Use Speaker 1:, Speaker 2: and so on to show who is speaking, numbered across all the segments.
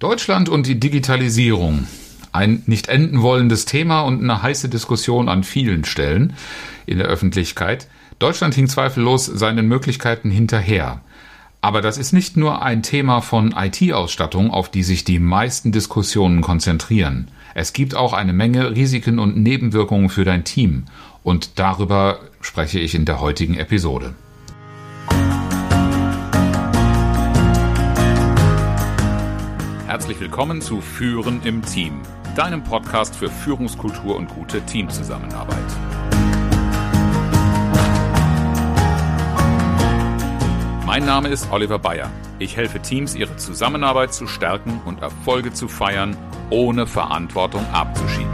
Speaker 1: Deutschland und die Digitalisierung. Ein nicht enden wollendes Thema und eine heiße Diskussion an vielen Stellen in der Öffentlichkeit. Deutschland hing zweifellos seinen Möglichkeiten hinterher. Aber das ist nicht nur ein Thema von IT-Ausstattung, auf die sich die meisten Diskussionen konzentrieren. Es gibt auch eine Menge Risiken und Nebenwirkungen für dein Team. Und darüber spreche ich in der heutigen Episode. Herzlich willkommen zu Führen im Team, deinem Podcast für Führungskultur und gute Teamzusammenarbeit. Mein Name ist Oliver Bayer. Ich helfe Teams, ihre Zusammenarbeit zu stärken und Erfolge zu feiern, ohne Verantwortung abzuschieben.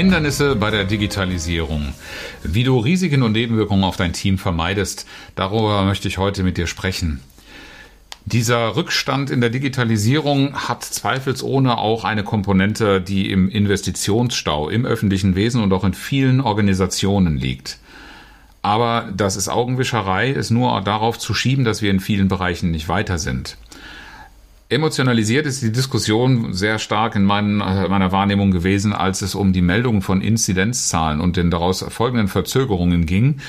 Speaker 1: Hindernisse bei der Digitalisierung. Wie du Risiken und Nebenwirkungen auf dein Team vermeidest, darüber möchte ich heute mit dir sprechen. Dieser Rückstand in der Digitalisierung hat zweifelsohne auch eine Komponente, die im Investitionsstau im öffentlichen Wesen und auch in vielen Organisationen liegt. Aber das ist Augenwischerei, es nur darauf zu schieben, dass wir in vielen Bereichen nicht weiter sind. Emotionalisiert ist die Diskussion sehr stark in meinen, äh, meiner Wahrnehmung gewesen, als es um die Meldung von Inzidenzzahlen und den daraus folgenden Verzögerungen ging,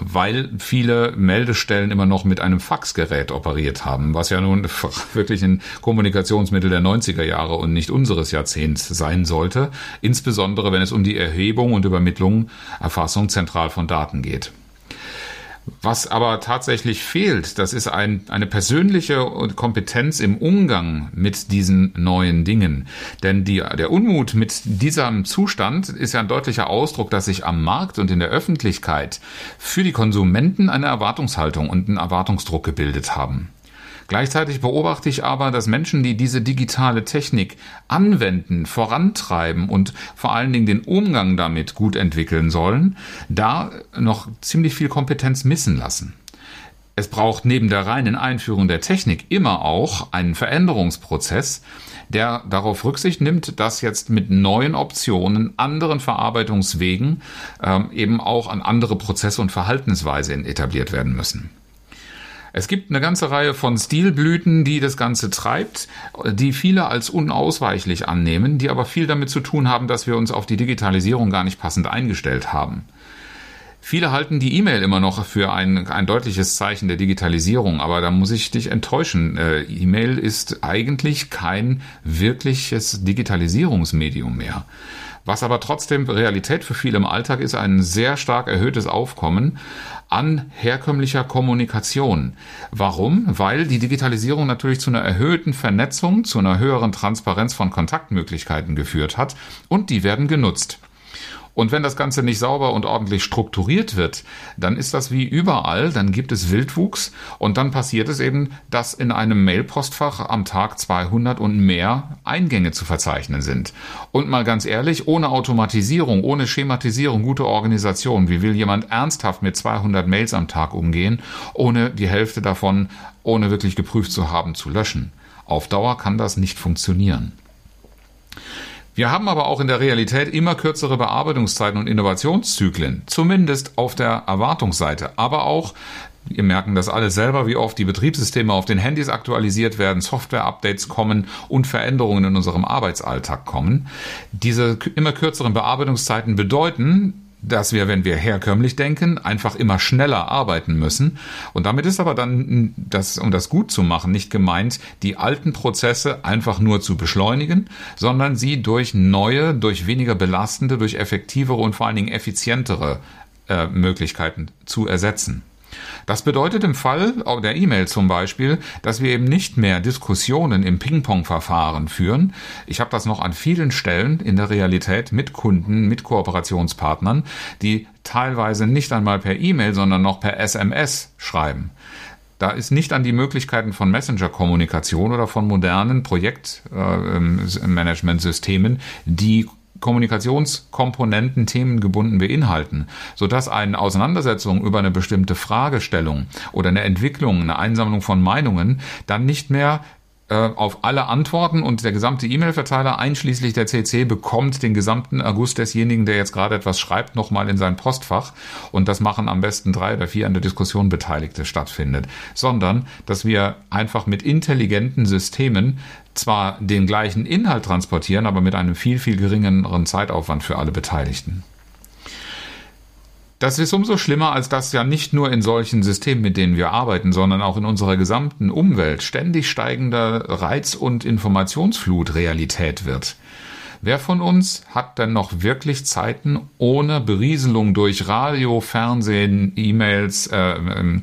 Speaker 1: weil viele Meldestellen immer noch mit einem Faxgerät operiert haben, was ja nun wirklich ein Kommunikationsmittel der 90er Jahre und nicht unseres Jahrzehnts sein sollte, insbesondere wenn es um die Erhebung und Übermittlung, Erfassung zentral von Daten geht. Was aber tatsächlich fehlt, das ist ein, eine persönliche Kompetenz im Umgang mit diesen neuen Dingen. Denn die, der Unmut mit diesem Zustand ist ja ein deutlicher Ausdruck, dass sich am Markt und in der Öffentlichkeit für die Konsumenten eine Erwartungshaltung und einen Erwartungsdruck gebildet haben. Gleichzeitig beobachte ich aber, dass Menschen, die diese digitale Technik anwenden, vorantreiben und vor allen Dingen den Umgang damit gut entwickeln sollen, da noch ziemlich viel Kompetenz missen lassen. Es braucht neben der reinen Einführung der Technik immer auch einen Veränderungsprozess, der darauf Rücksicht nimmt, dass jetzt mit neuen Optionen, anderen Verarbeitungswegen ähm, eben auch an andere Prozesse und Verhaltensweisen etabliert werden müssen. Es gibt eine ganze Reihe von Stilblüten, die das Ganze treibt, die viele als unausweichlich annehmen, die aber viel damit zu tun haben, dass wir uns auf die Digitalisierung gar nicht passend eingestellt haben. Viele halten die E-Mail immer noch für ein, ein deutliches Zeichen der Digitalisierung, aber da muss ich dich enttäuschen. Äh, E-Mail ist eigentlich kein wirkliches Digitalisierungsmedium mehr. Was aber trotzdem Realität für viele im Alltag ist, ein sehr stark erhöhtes Aufkommen an herkömmlicher Kommunikation. Warum? Weil die Digitalisierung natürlich zu einer erhöhten Vernetzung, zu einer höheren Transparenz von Kontaktmöglichkeiten geführt hat und die werden genutzt. Und wenn das Ganze nicht sauber und ordentlich strukturiert wird, dann ist das wie überall, dann gibt es Wildwuchs und dann passiert es eben, dass in einem Mailpostfach am Tag 200 und mehr Eingänge zu verzeichnen sind. Und mal ganz ehrlich, ohne Automatisierung, ohne Schematisierung, gute Organisation, wie will jemand ernsthaft mit 200 Mails am Tag umgehen, ohne die Hälfte davon, ohne wirklich geprüft zu haben, zu löschen? Auf Dauer kann das nicht funktionieren. Wir haben aber auch in der Realität immer kürzere Bearbeitungszeiten und Innovationszyklen, zumindest auf der Erwartungsseite, aber auch wir merken das alle selber, wie oft die Betriebssysteme auf den Handys aktualisiert werden, Software-Updates kommen und Veränderungen in unserem Arbeitsalltag kommen. Diese immer kürzeren Bearbeitungszeiten bedeuten, dass wir, wenn wir herkömmlich denken, einfach immer schneller arbeiten müssen. Und damit ist aber dann, das, um das gut zu machen, nicht gemeint, die alten Prozesse einfach nur zu beschleunigen, sondern sie durch neue, durch weniger belastende, durch effektivere und vor allen Dingen effizientere äh, Möglichkeiten zu ersetzen. Das bedeutet im Fall der E-Mail zum Beispiel, dass wir eben nicht mehr Diskussionen im Ping-Pong-Verfahren führen. Ich habe das noch an vielen Stellen in der Realität mit Kunden, mit Kooperationspartnern, die teilweise nicht einmal per E-Mail, sondern noch per SMS schreiben. Da ist nicht an die Möglichkeiten von Messenger-Kommunikation oder von modernen Projektmanagementsystemen, äh, die Kommunikationskomponenten themengebunden beinhalten, sodass eine Auseinandersetzung über eine bestimmte Fragestellung oder eine Entwicklung, eine Einsammlung von Meinungen dann nicht mehr auf alle Antworten und der gesamte E-Mail-Verteiler einschließlich der CC bekommt den gesamten August desjenigen, der jetzt gerade etwas schreibt, nochmal in sein Postfach und das machen am besten drei oder vier an der Diskussion Beteiligte stattfindet, sondern dass wir einfach mit intelligenten Systemen zwar den gleichen Inhalt transportieren, aber mit einem viel, viel geringeren Zeitaufwand für alle Beteiligten. Das ist umso schlimmer, als dass ja nicht nur in solchen Systemen, mit denen wir arbeiten, sondern auch in unserer gesamten Umwelt ständig steigender Reiz- und Informationsflut Realität wird. Wer von uns hat denn noch wirklich Zeiten ohne Berieselung durch Radio, Fernsehen, E-Mails, äh, ähm,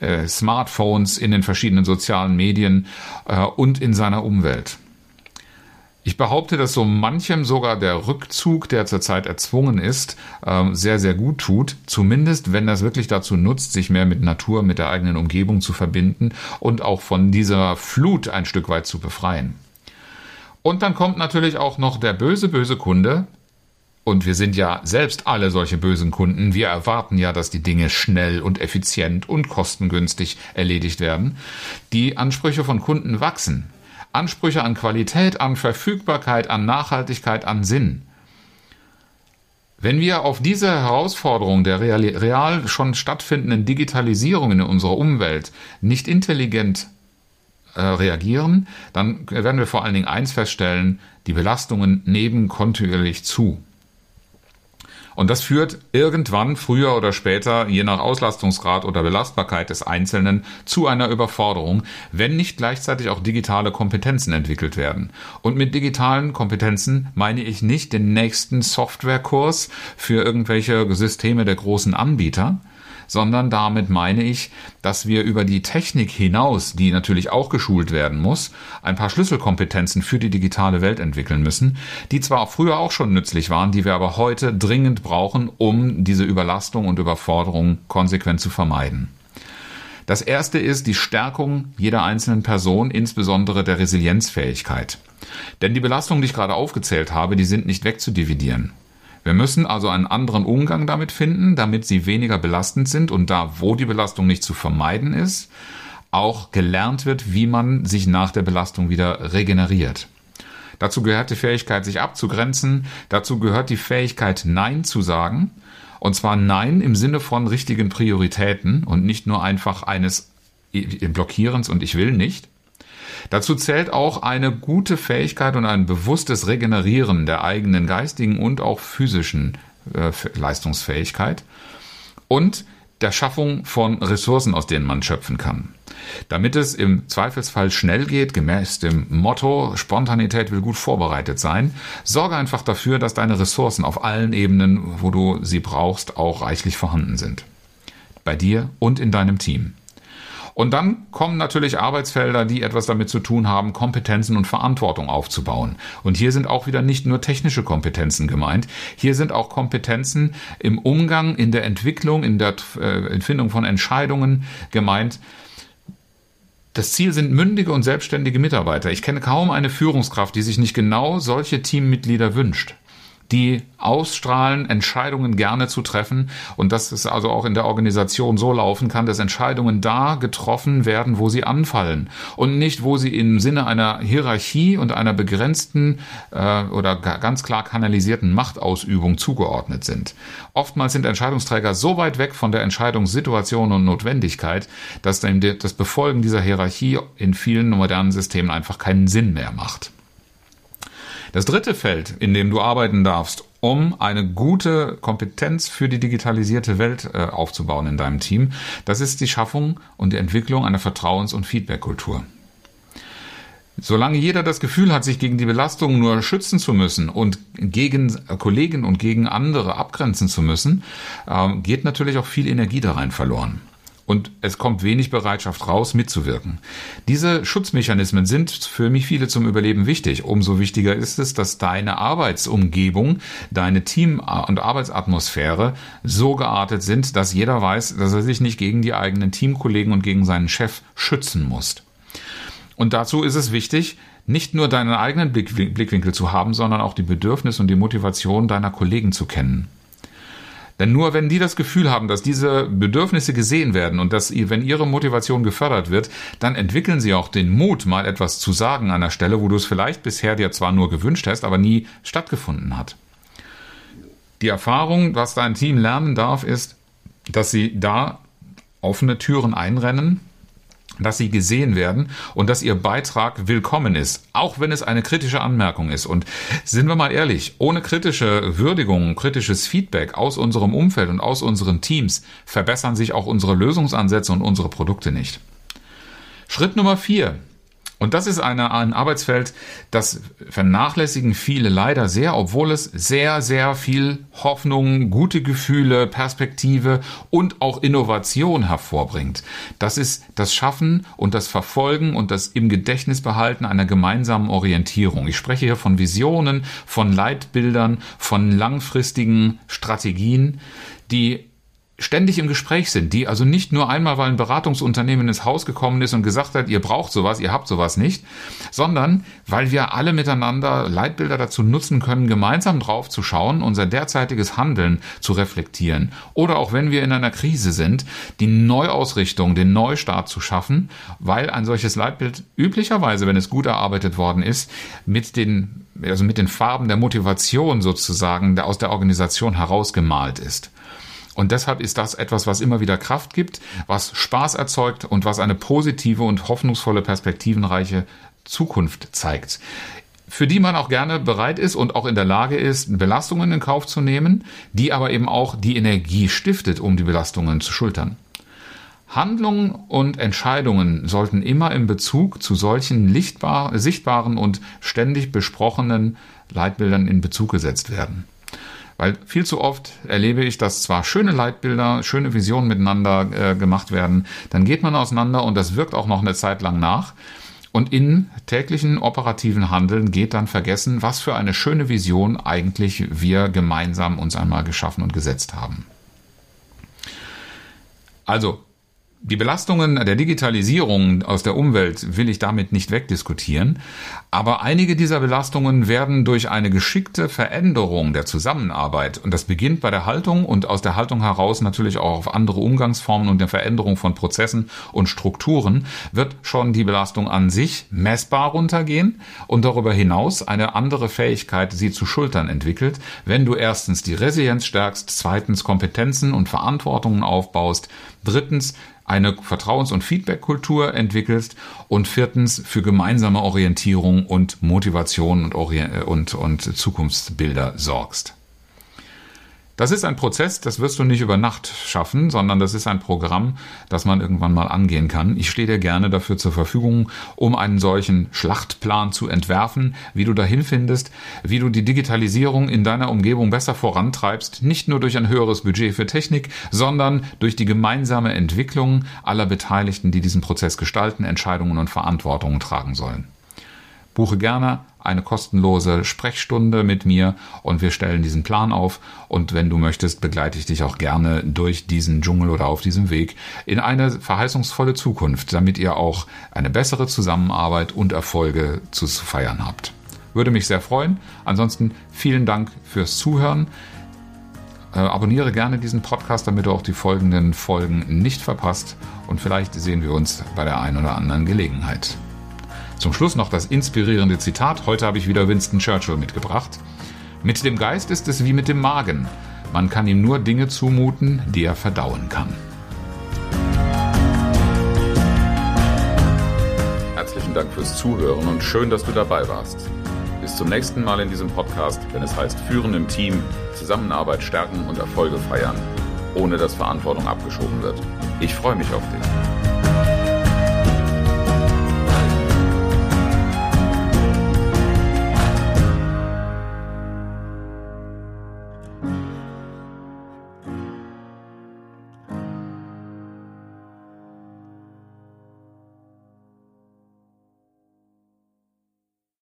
Speaker 1: äh, Smartphones in den verschiedenen sozialen Medien äh, und in seiner Umwelt? Ich behaupte, dass so manchem sogar der Rückzug, der zurzeit erzwungen ist, ähm, sehr, sehr gut tut. Zumindest, wenn das wirklich dazu nutzt, sich mehr mit Natur, mit der eigenen Umgebung zu verbinden und auch von dieser Flut ein Stück weit zu befreien. Und dann kommt natürlich auch noch der böse, böse Kunde. Und wir sind ja selbst alle solche bösen Kunden. Wir erwarten ja, dass die Dinge schnell und effizient und kostengünstig erledigt werden. Die Ansprüche von Kunden wachsen. Ansprüche an Qualität, an Verfügbarkeit, an Nachhaltigkeit, an Sinn. Wenn wir auf diese Herausforderung der real, schon stattfindenden Digitalisierung in unserer Umwelt nicht intelligent äh, reagieren, dann werden wir vor allen Dingen eins feststellen, die Belastungen nehmen kontinuierlich zu. Und das führt irgendwann, früher oder später, je nach Auslastungsgrad oder Belastbarkeit des Einzelnen, zu einer Überforderung, wenn nicht gleichzeitig auch digitale Kompetenzen entwickelt werden. Und mit digitalen Kompetenzen meine ich nicht den nächsten Softwarekurs für irgendwelche Systeme der großen Anbieter, sondern damit meine ich, dass wir über die Technik hinaus, die natürlich auch geschult werden muss, ein paar Schlüsselkompetenzen für die digitale Welt entwickeln müssen, die zwar früher auch schon nützlich waren, die wir aber heute dringend brauchen, um diese Überlastung und Überforderung konsequent zu vermeiden. Das erste ist die Stärkung jeder einzelnen Person, insbesondere der Resilienzfähigkeit. Denn die Belastungen, die ich gerade aufgezählt habe, die sind nicht wegzudividieren. Wir müssen also einen anderen Umgang damit finden, damit sie weniger belastend sind und da, wo die Belastung nicht zu vermeiden ist, auch gelernt wird, wie man sich nach der Belastung wieder regeneriert. Dazu gehört die Fähigkeit, sich abzugrenzen. Dazu gehört die Fähigkeit, Nein zu sagen. Und zwar Nein im Sinne von richtigen Prioritäten und nicht nur einfach eines Blockierens und ich will nicht. Dazu zählt auch eine gute Fähigkeit und ein bewusstes Regenerieren der eigenen geistigen und auch physischen äh, Leistungsfähigkeit und der Schaffung von Ressourcen, aus denen man schöpfen kann. Damit es im Zweifelsfall schnell geht, gemäß dem Motto Spontanität will gut vorbereitet sein, sorge einfach dafür, dass deine Ressourcen auf allen Ebenen, wo du sie brauchst, auch reichlich vorhanden sind. Bei dir und in deinem Team. Und dann kommen natürlich Arbeitsfelder, die etwas damit zu tun haben, Kompetenzen und Verantwortung aufzubauen. Und hier sind auch wieder nicht nur technische Kompetenzen gemeint. Hier sind auch Kompetenzen im Umgang, in der Entwicklung, in der äh, Findung von Entscheidungen gemeint. Das Ziel sind mündige und selbstständige Mitarbeiter. Ich kenne kaum eine Führungskraft, die sich nicht genau solche Teammitglieder wünscht die ausstrahlen, Entscheidungen gerne zu treffen und dass es also auch in der Organisation so laufen kann, dass Entscheidungen da getroffen werden, wo sie anfallen und nicht, wo sie im Sinne einer Hierarchie und einer begrenzten äh, oder ganz klar kanalisierten Machtausübung zugeordnet sind. Oftmals sind Entscheidungsträger so weit weg von der Entscheidungssituation und Notwendigkeit, dass das Befolgen dieser Hierarchie in vielen modernen Systemen einfach keinen Sinn mehr macht. Das dritte Feld, in dem du arbeiten darfst, um eine gute Kompetenz für die digitalisierte Welt äh, aufzubauen in deinem Team, das ist die Schaffung und die Entwicklung einer Vertrauens- und Feedbackkultur. Solange jeder das Gefühl hat, sich gegen die Belastung nur schützen zu müssen und gegen Kollegen und gegen andere abgrenzen zu müssen, äh, geht natürlich auch viel Energie da rein verloren und es kommt wenig Bereitschaft raus, mitzuwirken. Diese Schutzmechanismen sind für mich viele zum Überleben wichtig. Umso wichtiger ist es, dass deine Arbeitsumgebung, deine Team- und Arbeitsatmosphäre so geartet sind, dass jeder weiß, dass er sich nicht gegen die eigenen Teamkollegen und gegen seinen Chef schützen muss. Und dazu ist es wichtig, nicht nur deinen eigenen Blickwinkel zu haben, sondern auch die Bedürfnisse und die Motivation deiner Kollegen zu kennen. Denn nur wenn die das Gefühl haben, dass diese Bedürfnisse gesehen werden und dass, wenn ihre Motivation gefördert wird, dann entwickeln sie auch den Mut, mal etwas zu sagen an der Stelle, wo du es vielleicht bisher dir zwar nur gewünscht hast, aber nie stattgefunden hat. Die Erfahrung, was dein Team lernen darf, ist, dass sie da offene Türen einrennen, dass sie gesehen werden und dass ihr Beitrag willkommen ist, auch wenn es eine kritische Anmerkung ist. Und sind wir mal ehrlich, ohne kritische Würdigung, kritisches Feedback aus unserem Umfeld und aus unseren Teams verbessern sich auch unsere Lösungsansätze und unsere Produkte nicht. Schritt Nummer vier. Und das ist eine, ein Arbeitsfeld, das vernachlässigen viele leider sehr, obwohl es sehr, sehr viel Hoffnung, gute Gefühle, Perspektive und auch Innovation hervorbringt. Das ist das Schaffen und das Verfolgen und das im Gedächtnis behalten einer gemeinsamen Orientierung. Ich spreche hier von Visionen, von Leitbildern, von langfristigen Strategien, die ständig im Gespräch sind, die also nicht nur einmal, weil ein Beratungsunternehmen ins Haus gekommen ist und gesagt hat, ihr braucht sowas, ihr habt sowas nicht, sondern weil wir alle miteinander Leitbilder dazu nutzen können, gemeinsam drauf zu schauen, unser derzeitiges Handeln zu reflektieren oder auch wenn wir in einer Krise sind, die Neuausrichtung, den Neustart zu schaffen, weil ein solches Leitbild üblicherweise, wenn es gut erarbeitet worden ist, mit den also mit den Farben der Motivation sozusagen aus der Organisation herausgemalt ist. Und deshalb ist das etwas, was immer wieder Kraft gibt, was Spaß erzeugt und was eine positive und hoffnungsvolle, perspektivenreiche Zukunft zeigt für die man auch gerne bereit ist und auch in der Lage ist, Belastungen in Kauf zu nehmen, die aber eben auch die Energie stiftet, um die Belastungen zu schultern. Handlungen und Entscheidungen sollten immer in Bezug zu solchen sichtbaren und ständig besprochenen Leitbildern in Bezug gesetzt werden. Weil viel zu oft erlebe ich, dass zwar schöne Leitbilder, schöne Visionen miteinander äh, gemacht werden, dann geht man auseinander und das wirkt auch noch eine Zeit lang nach. Und in täglichen operativen Handeln geht dann vergessen, was für eine schöne Vision eigentlich wir gemeinsam uns einmal geschaffen und gesetzt haben. Also die Belastungen der Digitalisierung aus der Umwelt will ich damit nicht wegdiskutieren, aber einige dieser Belastungen werden durch eine geschickte Veränderung der Zusammenarbeit, und das beginnt bei der Haltung und aus der Haltung heraus natürlich auch auf andere Umgangsformen und der Veränderung von Prozessen und Strukturen, wird schon die Belastung an sich messbar runtergehen und darüber hinaus eine andere Fähigkeit, sie zu schultern, entwickelt, wenn du erstens die Resilienz stärkst, zweitens Kompetenzen und Verantwortungen aufbaust, drittens eine Vertrauens- und Feedback-Kultur entwickelst und viertens für gemeinsame Orientierung und Motivation und, Orient und, und Zukunftsbilder sorgst. Das ist ein Prozess, das wirst du nicht über Nacht schaffen, sondern das ist ein Programm, das man irgendwann mal angehen kann. Ich stehe dir gerne dafür zur Verfügung, um einen solchen Schlachtplan zu entwerfen, wie du dahin findest, wie du die Digitalisierung in deiner Umgebung besser vorantreibst, nicht nur durch ein höheres Budget für Technik, sondern durch die gemeinsame Entwicklung aller Beteiligten, die diesen Prozess gestalten, Entscheidungen und Verantwortungen tragen sollen. Buche gerne eine kostenlose Sprechstunde mit mir und wir stellen diesen Plan auf. Und wenn du möchtest, begleite ich dich auch gerne durch diesen Dschungel oder auf diesem Weg in eine verheißungsvolle Zukunft, damit ihr auch eine bessere Zusammenarbeit und Erfolge zu feiern habt. Würde mich sehr freuen. Ansonsten vielen Dank fürs Zuhören. Äh, abonniere gerne diesen Podcast, damit du auch die folgenden Folgen nicht verpasst. Und vielleicht sehen wir uns bei der einen oder anderen Gelegenheit. Zum Schluss noch das inspirierende Zitat. Heute habe ich wieder Winston Churchill mitgebracht. Mit dem Geist ist es wie mit dem Magen. Man kann ihm nur Dinge zumuten, die er verdauen kann. Herzlichen Dank fürs Zuhören und schön, dass du dabei warst. Bis zum nächsten Mal in diesem Podcast, wenn es heißt Führen im Team, Zusammenarbeit stärken und Erfolge feiern, ohne dass Verantwortung abgeschoben wird. Ich freue mich auf dich.